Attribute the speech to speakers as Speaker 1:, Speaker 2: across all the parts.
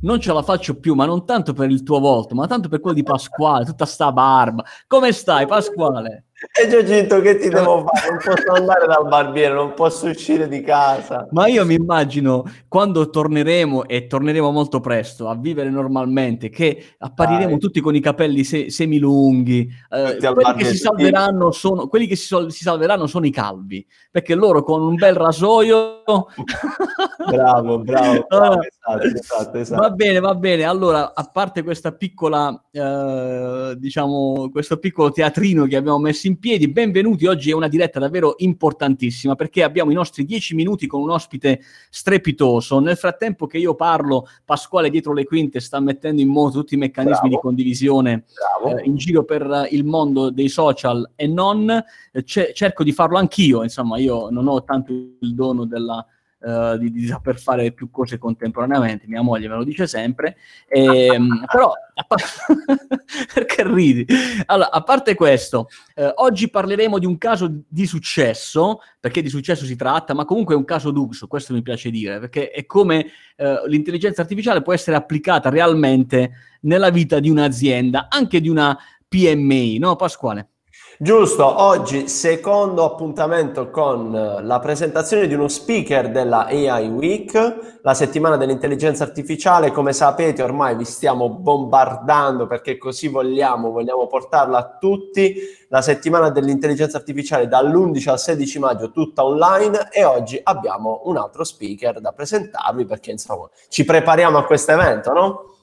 Speaker 1: non ce la faccio più, ma non tanto per il tuo volto, ma tanto per quello di Pasquale, tutta sta barba. Come stai, Pasquale?
Speaker 2: E Giorgito, che ti devo fare? Non posso andare dal barbiere, non posso uscire di casa.
Speaker 1: Ma io mi immagino quando torneremo, e torneremo molto presto, a vivere normalmente, che appariremo Dai. tutti con i capelli se- semilunghi. Eh, quelli, che si salveranno sono, quelli che si, sol- si salveranno sono i calvi, perché loro con un bel rasoio...
Speaker 2: bravo, bravo. bravo esatto, esatto, esatto.
Speaker 1: Va bene, va bene. Allora, a parte questa piccola, eh, diciamo, questo piccolo teatrino che abbiamo messo in piedi. Benvenuti, oggi è una diretta davvero importantissima perché abbiamo i nostri dieci minuti con un ospite strepitoso. Nel frattempo che io parlo, Pasquale dietro le quinte sta mettendo in moto tutti i meccanismi Bravo. di condivisione eh, in giro per il mondo dei social e non. Eh, c- cerco di farlo anch'io, insomma, io non ho tanto il dono della uh, di, di, saper fare più cose contemporaneamente, mia moglie me lo dice sempre, e, ehm, però par- perché ridi? Allora, a parte questo, eh, oggi parleremo di un caso di successo, perché di successo si tratta, ma comunque è un caso d'uso, questo mi piace dire, perché è come eh, l'intelligenza artificiale può essere applicata realmente nella vita di un'azienda, anche di una PMI, no Pasquale?
Speaker 2: Giusto, oggi secondo appuntamento con eh, la presentazione di uno speaker della AI Week, la settimana dell'intelligenza artificiale, come sapete ormai vi stiamo bombardando perché così vogliamo, vogliamo portarla a tutti, la settimana dell'intelligenza artificiale dall'11 al 16 maggio tutta online. E oggi abbiamo un altro speaker da presentarvi perché insomma ci prepariamo a questo evento, no?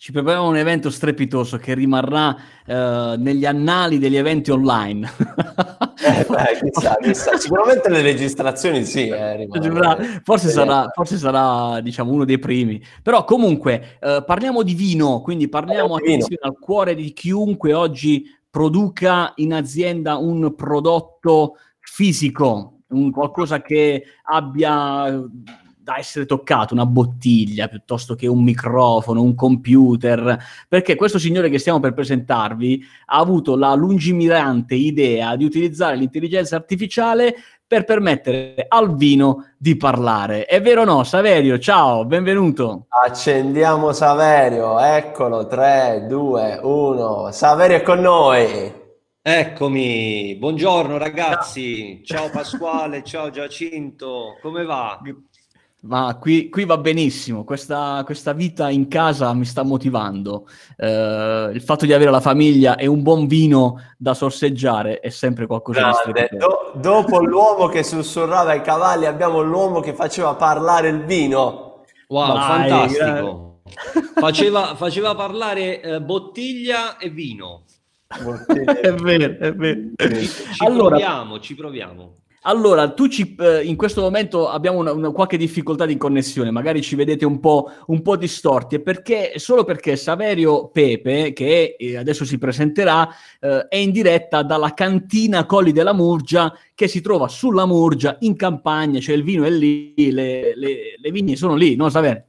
Speaker 1: Ci prepariamo un evento strepitoso che rimarrà uh, negli annali degli eventi online.
Speaker 2: eh, beh, chissà, chissà. Sicuramente le registrazioni sì. Eh,
Speaker 1: forse, sarà, forse, sarà, diciamo, uno dei primi. Però comunque uh, parliamo di vino, quindi parliamo attenzione, al cuore di chiunque oggi produca in azienda un prodotto fisico, un qualcosa che abbia da essere toccato, una bottiglia piuttosto che un microfono, un computer, perché questo signore che stiamo per presentarvi ha avuto la lungimirante idea di utilizzare l'intelligenza artificiale per permettere al vino di parlare. È vero o no? Saverio, ciao, benvenuto.
Speaker 2: Accendiamo Saverio, eccolo, 3, 2, 1. Saverio è con noi.
Speaker 3: Eccomi, buongiorno ragazzi, ciao Pasquale, ciao Giacinto, come va?
Speaker 1: Ma qui, qui va benissimo, questa, questa, vita in casa mi sta motivando. Eh, il fatto di avere la famiglia e un buon vino da sorseggiare è sempre qualcosa Grande.
Speaker 2: di Do, dopo l'uomo che sussurrava ai cavalli, abbiamo l'uomo che faceva parlare il vino.
Speaker 3: Wow, Vai, fantastico. Faceva, faceva, parlare eh, bottiglia e vino.
Speaker 1: Bottiglia. è vero, è vero.
Speaker 3: Ci allora, proviamo, ci proviamo.
Speaker 1: Allora, tu ci, eh, in questo momento abbiamo una, una, qualche difficoltà di connessione, magari ci vedete un po', un po distorti, perché, solo perché Saverio Pepe, che eh, adesso si presenterà, eh, è in diretta dalla cantina Colli della Murgia, che si trova sulla Murgia, in campagna, cioè il vino è lì, le, le, le vigne sono lì, no Saverio?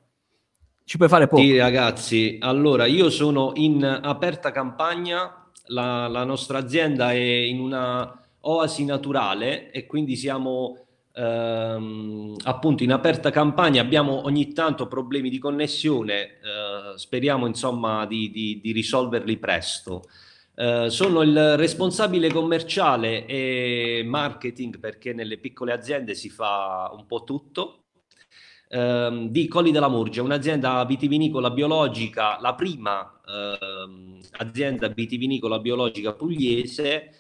Speaker 1: Ci puoi fare poco?
Speaker 3: Sì ragazzi, allora io sono in aperta campagna, la, la nostra azienda è in una oasi naturale e quindi siamo ehm, appunto in aperta campagna, abbiamo ogni tanto problemi di connessione, eh, speriamo insomma di, di, di risolverli presto. Eh, sono il responsabile commerciale e marketing perché nelle piccole aziende si fa un po' tutto ehm, di Colli della Murgia, un'azienda vitivinicola biologica, la prima ehm, azienda vitivinicola biologica pugliese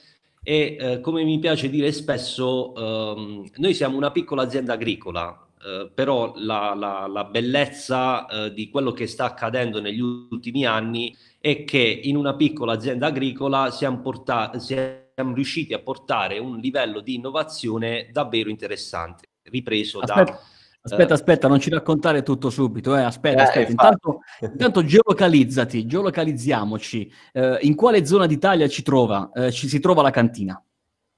Speaker 3: e eh, come mi piace dire spesso, ehm, noi siamo una piccola azienda agricola, eh, però la, la, la bellezza eh, di quello che sta accadendo negli ultimi anni è che in una piccola azienda agricola siamo, portati, siamo riusciti a portare un livello di innovazione davvero interessante, ripreso
Speaker 1: Aspetta. da Aspetta, aspetta, non ci raccontare tutto subito, eh. aspetta, eh, aspetta. Intanto, intanto, geolocalizzati, geolocalizziamoci. Eh, in quale zona d'Italia ci trova, eh, ci si trova la cantina?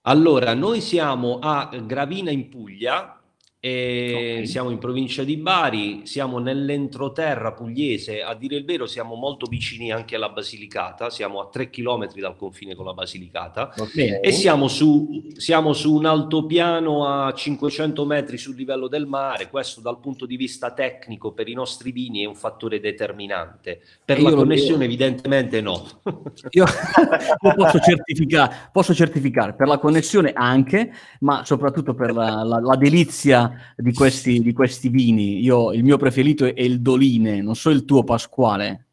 Speaker 3: Allora, noi siamo a Gravina in Puglia, okay. siamo in provincia di Bari, siamo nell'entroterra pugliese, a dire il vero siamo molto vicini anche alla Basilicata, siamo a tre chilometri dal confine con la Basilicata okay. e siamo su, siamo su un altopiano a 500 metri sul livello del mare, questo dal punto di vista tecnico per i nostri vini è un fattore determinante, per io la connessione evidentemente no.
Speaker 1: Io, io posso, certificare, posso certificare per la connessione anche, ma soprattutto per la, la, la delizia di questi, di questi vini. Io, il mio preferito è il Doline, non so il tuo Pasquale.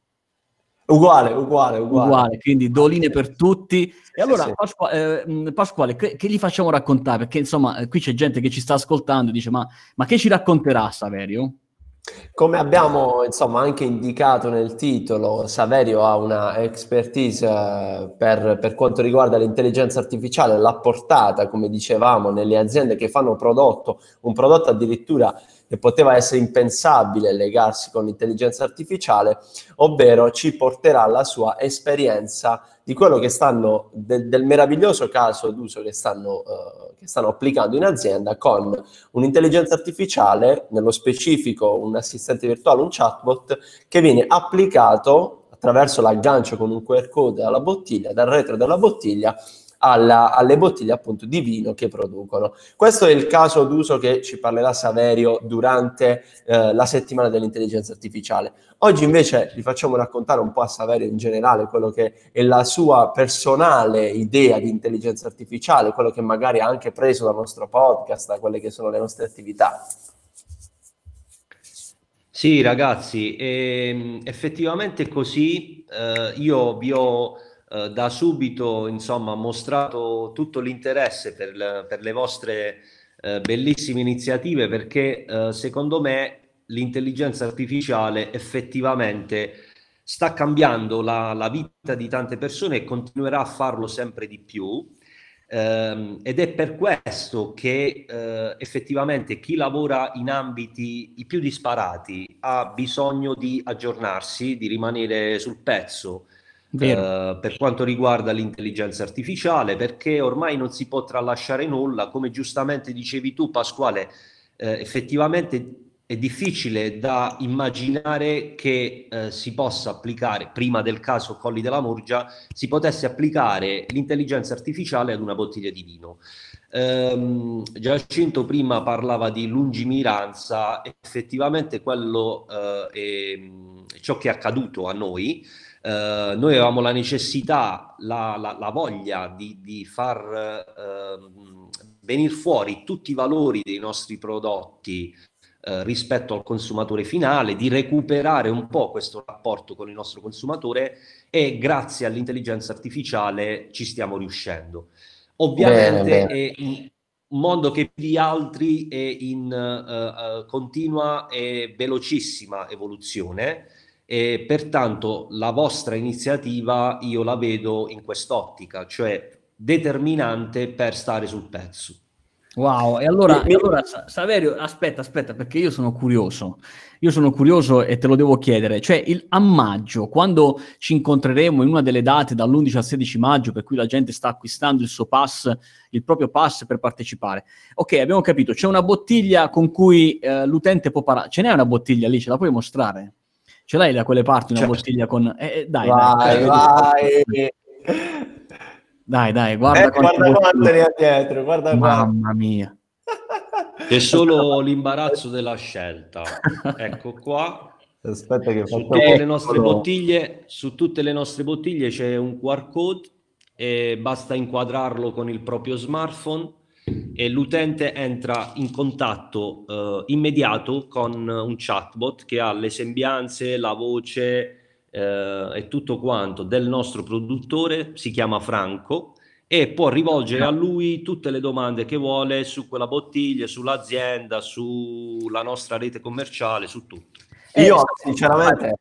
Speaker 2: Uguale, uguale, uguale. uguale
Speaker 1: quindi Doline per tutti. E allora, sì. Pasquale, eh, Pasquale che, che, gli facciamo raccontare? Perché insomma, eh, qui c'è gente che ci sta ascoltando e dice: Ma, ma che ci racconterà Saverio?
Speaker 2: Come abbiamo insomma anche indicato nel titolo, Saverio ha una expertise eh, per, per, quanto riguarda l'intelligenza artificiale, l'ha portata, come dicevamo, nelle aziende che fanno prodotto, un prodotto addirittura che poteva essere impensabile legarsi con l'intelligenza artificiale, ovvero ci porterà la sua esperienza di quello che stanno, de, del meraviglioso caso d'uso che stanno, uh, che stanno applicando in azienda con un'intelligenza artificiale, nello specifico un assistente virtuale, un chatbot, che viene applicato attraverso l'aggancio con un QR code alla bottiglia, dal retro della bottiglia, alla, alle bottiglie appunto di vino che producono. Questo è il caso d'uso che ci parlerà Saverio durante eh, la settimana dell'intelligenza artificiale. Oggi invece vi facciamo raccontare un po' a Saverio in generale quello che è la sua personale idea di intelligenza artificiale, quello che magari ha anche preso dal nostro podcast, da quelle che sono le nostre attività.
Speaker 3: Sì, ragazzi, ehm, effettivamente così. Eh, io vi ho eh, da subito insomma mostrato tutto l'interesse per, le, per le vostre eh, bellissime iniziative perché eh, secondo me l'intelligenza artificiale effettivamente sta cambiando la, la, vita di tante persone e continuerà a farlo sempre di più. Eh, ed è per questo che eh, effettivamente chi lavora in ambiti i più disparati ha bisogno di aggiornarsi, di rimanere sul pezzo, Uh, per quanto riguarda l'intelligenza artificiale, perché ormai non si può tralasciare nulla, come giustamente dicevi tu Pasquale, eh, effettivamente è difficile da immaginare che eh, si possa applicare, prima del caso Colli della Murgia, si potesse applicare l'intelligenza artificiale ad una bottiglia di vino. Um, Giacinto prima parlava di lungimiranza, effettivamente quello uh, è ciò che è accaduto a noi, Uh, noi avevamo la necessità, la, la, la voglia di, di far uh, venire fuori tutti i valori dei nostri prodotti uh, rispetto al consumatore finale, di recuperare un po' questo rapporto con il nostro consumatore e grazie all'intelligenza artificiale ci stiamo riuscendo. Ovviamente bene, bene. è un mondo che più di altri è in continua e velocissima evoluzione e pertanto la vostra iniziativa io la vedo in quest'ottica, cioè determinante per stare sul pezzo.
Speaker 1: Wow, e allora, e allora Saverio, aspetta, aspetta, perché io sono curioso. Io sono curioso e te lo devo chiedere. Cioè, il, a maggio, quando ci incontreremo in una delle date dall'11 al 16 maggio, per cui la gente sta acquistando il suo pass, il proprio pass per partecipare. Ok, abbiamo capito, c'è una bottiglia con cui eh, l'utente può parlare. Ce n'è una bottiglia lì, ce la puoi mostrare? Ce l'hai da quelle parti una certo. bottiglia con... Eh, eh dai, vai, dai, vai. Dai, dai, guarda,
Speaker 2: eh, guarda quante ne ha dietro, guarda
Speaker 1: Mamma guarda. mia.
Speaker 3: È solo l'imbarazzo della scelta. Ecco qua.
Speaker 2: Aspetta che
Speaker 3: su tutte, le nostre bottiglie, su tutte le nostre bottiglie c'è un QR code e basta inquadrarlo con il proprio smartphone e l'utente entra in contatto eh, immediato con un chatbot che ha le sembianze, la voce eh, e tutto quanto del nostro produttore, si chiama Franco e può rivolgere a lui tutte le domande che vuole su quella bottiglia, sull'azienda, sulla nostra rete commerciale, su tutto.
Speaker 2: Eh, Io sinceramente,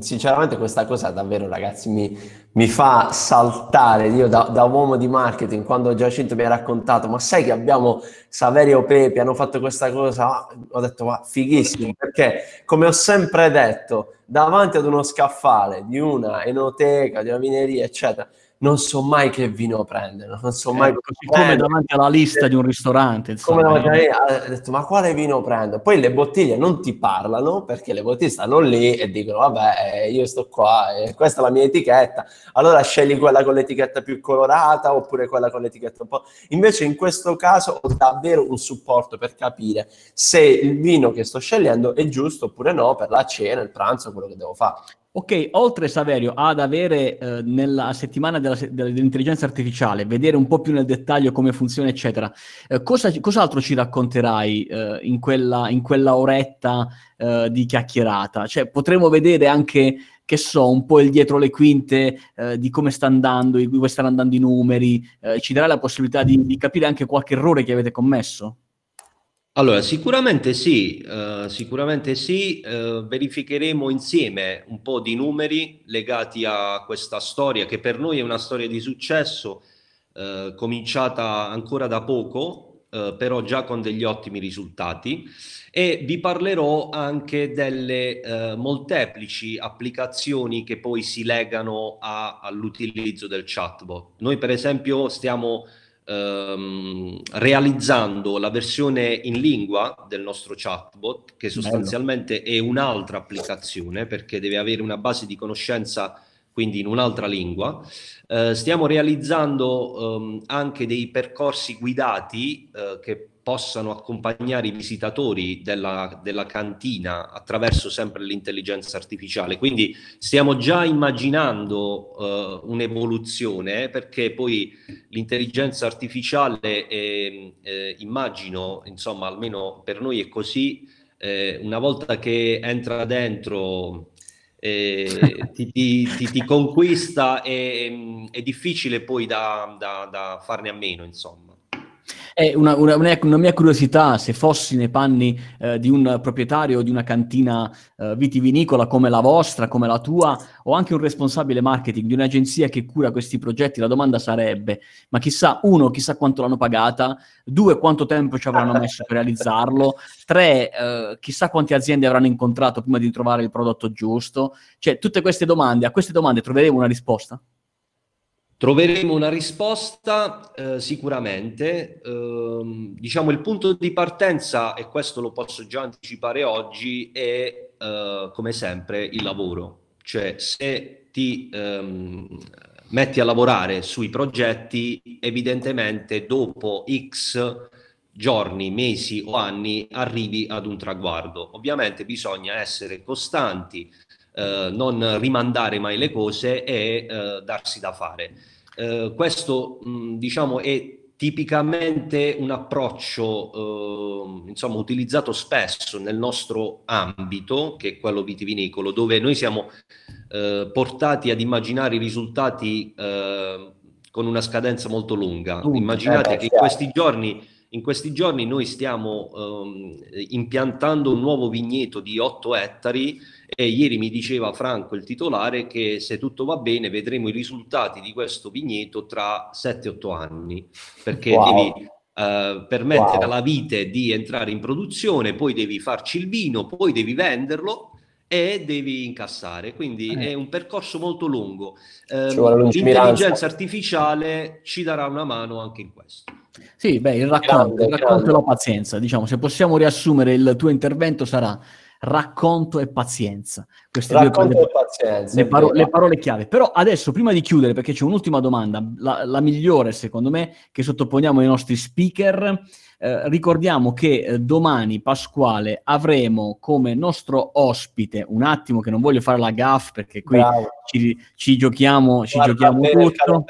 Speaker 2: sinceramente questa cosa davvero ragazzi mi, mi fa saltare, io da, da, uomo di marketing quando Giacinto mi ha raccontato ma sai che abbiamo Saverio Pepe, hanno fatto questa cosa, ho detto ma fighissimo perché come ho sempre detto davanti ad uno scaffale di una enoteca, di una vineria eccetera non so mai che vino prendere, non so mai... Eh,
Speaker 1: così come davanti alla lista di un ristorante.
Speaker 2: Insomma. Come davanti ha detto, ma quale vino prendo? Poi le bottiglie non ti parlano, perché le bottiglie stanno lì e dicono, vabbè, eh, io sto qua, e questa è la mia etichetta, allora scegli quella con l'etichetta più colorata oppure quella con l'etichetta un po'... Invece in questo caso ho davvero un supporto per capire se il vino che sto scegliendo è giusto oppure no per la cena, il pranzo, quello che devo fare.
Speaker 1: Ok, oltre Saverio ad avere eh, nella settimana della, dell'intelligenza artificiale, vedere un po' più nel dettaglio come funziona, eccetera, eh, cosa, cos'altro ci racconterai eh, in, quella, in quella oretta eh, di chiacchierata? Cioè, potremo vedere anche, che so, un po' il dietro le quinte eh, di come sta andando, di come stanno andando i numeri, eh, ci darà la possibilità di, di capire anche qualche errore che avete commesso?
Speaker 3: Allora, sicuramente sì, eh, sicuramente sì, eh, verificheremo insieme un po' di numeri legati a questa storia che per noi è una storia di successo, eh, cominciata ancora da poco, eh, però già con degli ottimi risultati e vi parlerò anche delle eh, molteplici applicazioni che poi si legano a, all'utilizzo del chatbot. Noi per esempio stiamo ehm, realizzando la versione in lingua del nostro chatbot, che sostanzialmente Bello. è un'altra applicazione perché deve avere una base di conoscenza quindi in un'altra lingua. Eh, stiamo realizzando ehm, anche dei percorsi guidati eh, che possano accompagnare i visitatori della, della, cantina attraverso sempre l'intelligenza artificiale. Quindi stiamo già immaginando uh, un'evoluzione perché poi l'intelligenza artificiale, è, eh, immagino, insomma, almeno per noi è così, eh, una volta che entra dentro eh, ti, ti, ti, ti, conquista e è difficile poi da, da, da farne a meno, insomma.
Speaker 1: È una, una, una, mia curiosità, se fossi nei panni eh, di un proprietario di una cantina eh, vitivinicola come la vostra, come la tua, o anche un responsabile marketing di un'agenzia che cura questi progetti, la domanda sarebbe, ma chissà, uno, chissà quanto l'hanno pagata, due, quanto tempo ci avranno messo per realizzarlo, tre, eh, chissà quante aziende avranno incontrato prima di trovare il prodotto giusto. Cioè, tutte queste domande, a queste domande troveremo una risposta?
Speaker 3: Troveremo una risposta eh, sicuramente. Eh, diciamo il punto di partenza, e questo lo posso già anticipare oggi, è eh, come sempre il lavoro. Cioè se ti ehm, metti a lavorare sui progetti, evidentemente dopo X giorni, mesi o anni arrivi ad un traguardo. Ovviamente bisogna essere costanti, eh, non rimandare mai le cose e eh, darsi da fare. Eh, questo mh, diciamo è tipicamente un approccio eh, insomma utilizzato spesso nel nostro ambito che è quello vitivinicolo dove noi siamo eh, portati ad immaginare i risultati con una scadenza molto lunga immaginate che in questi giorni in questi giorni noi stiamo um, impiantando un nuovo vigneto di 8 ettari e ieri mi diceva Franco, il titolare, che se tutto va bene vedremo i risultati di questo vigneto tra 7-8 anni, perché wow. devi uh, permettere wow. alla vite di entrare in produzione, poi devi farci il vino, poi devi venderlo e devi incassare. Quindi eh. è un percorso molto lungo. Uh, l'intelligenza artificiale ci darà una mano anche in questo.
Speaker 1: Sì, beh, il racconto, grande, il racconto e la pazienza, diciamo, se possiamo riassumere il tuo intervento sarà racconto e pazienza.
Speaker 2: Queste racconto due, e pazienza.
Speaker 1: Le, paro- le, parole chiave. Però adesso, prima di chiudere, perché c'è un'ultima domanda, la, la migliore secondo me, che sottoponiamo ai nostri speaker, eh, ricordiamo che eh, domani, Pasquale, avremo come nostro ospite, un attimo che non voglio fare la gaff perché qui ci, ci, giochiamo, ci giochiamo tutto.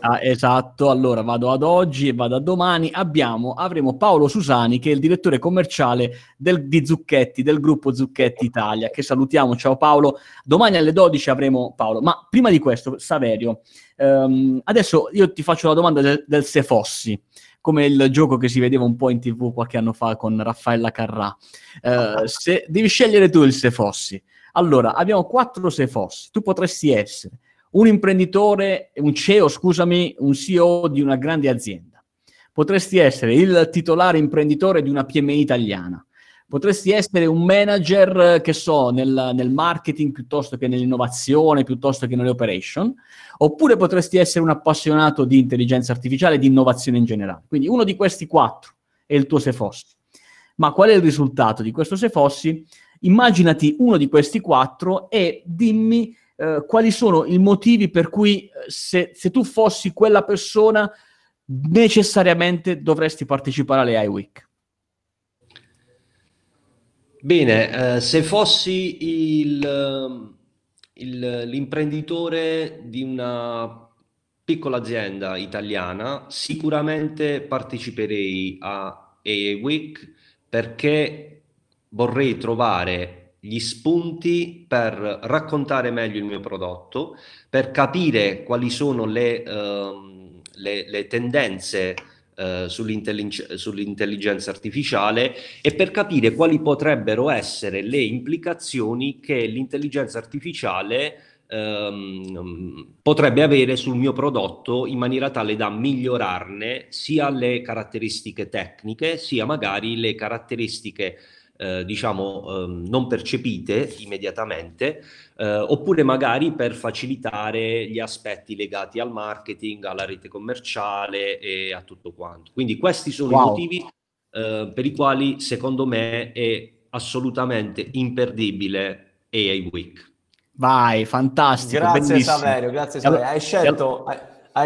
Speaker 1: Ah, esatto, allora vado ad oggi e vado a domani. Abbiamo, avremo Paolo Susani che è il direttore commerciale del, di Zucchetti, del gruppo Zucchetti Italia, che salutiamo. Ciao Paolo. Domani alle 12 avremo Paolo. Ma prima di questo, Saverio, ehm, adesso io ti faccio la domanda del, del Se Fossi come il gioco che si vedeva un po' in tv qualche anno fa con Raffaella Carrà. Uh, se, devi scegliere tu il se fossi. Allora, abbiamo quattro se fossi. Tu potresti essere un imprenditore, un CEO, scusami, un CEO di una grande azienda. Potresti essere il titolare imprenditore di una PMI italiana. Potresti essere un manager, che so, nel, nel, marketing piuttosto che nell'innovazione, piuttosto che nelle operation, oppure potresti essere un appassionato di intelligenza artificiale e di innovazione in generale. Quindi uno di questi quattro è il tuo se fossi. Ma qual è il risultato di questo se fossi? Immaginati uno di questi quattro e dimmi eh, quali sono i motivi per cui eh, se, se tu fossi quella persona necessariamente dovresti partecipare alle AI Week.
Speaker 3: Bene, eh, se fossi il, il, l'imprenditore di una piccola azienda italiana, sicuramente parteciperei a AI Week perché vorrei trovare gli spunti per raccontare meglio il mio prodotto, per capire quali sono le, uh, le, le tendenze eh, sull'intelligenza, sull'intelligenza artificiale e per capire quali potrebbero essere le implicazioni che l'intelligenza artificiale ehm, potrebbe avere sul mio prodotto in maniera tale da migliorarne sia le caratteristiche tecniche sia magari le caratteristiche eh, diciamo eh, non percepite immediatamente eh, oppure magari per facilitare gli aspetti legati al marketing, alla rete commerciale e a tutto quanto. Quindi questi sono wow. i motivi eh, per i quali secondo me è assolutamente imperdibile AI Week.
Speaker 1: Vai, fantastico.
Speaker 2: Grazie bellissimo. Saverio, grazie Saverio. Hai scelto, hai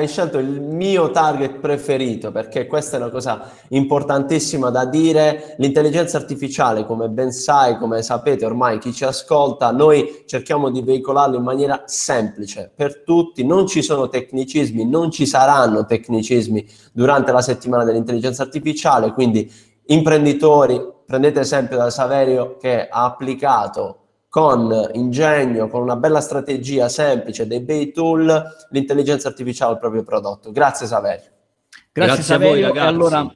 Speaker 2: scelto il mio target preferito perché questa è una cosa importantissima da dire. L'intelligenza artificiale, come ben sai, come sapete ormai chi ci ascolta, noi cerchiamo di veicolarlo in maniera semplice per tutti. Non ci sono tecnicismi, non ci saranno tecnicismi durante la settimana dell'intelligenza artificiale, quindi imprenditori, prendete esempio da Saverio che ha applicato con ingegno, con una bella strategia semplice, dei bei tool, l'intelligenza artificiale al proprio prodotto. Grazie Saverio.
Speaker 1: Grazie, Grazie Saverio. a voi ragazzi. E allora,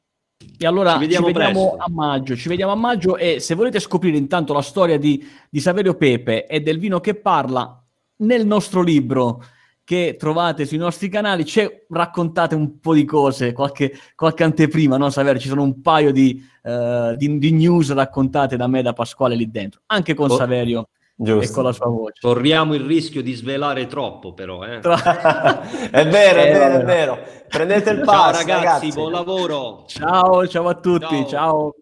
Speaker 1: e allora ci vediamo, ci vediamo a maggio, ci vediamo a maggio e se volete scoprire intanto la storia di, di Saverio Pepe e del vino che parla, nel nostro libro che trovate sui nostri canali, c'è, raccontate un po' di cose, qualche, qualche anteprima, no Saverio? Ci sono un paio di, uh, di, di, news raccontate da me, da Pasquale lì dentro, anche con oh. Saverio. Giusto. E con la sua voce.
Speaker 3: Corriamo il rischio di svelare troppo, però. Eh.
Speaker 2: è vero, è vero, è vero. Prendete il passo,
Speaker 3: ciao ragazzi, ragazzi, buon lavoro.
Speaker 1: Ciao, ciao a tutti, ciao. ciao.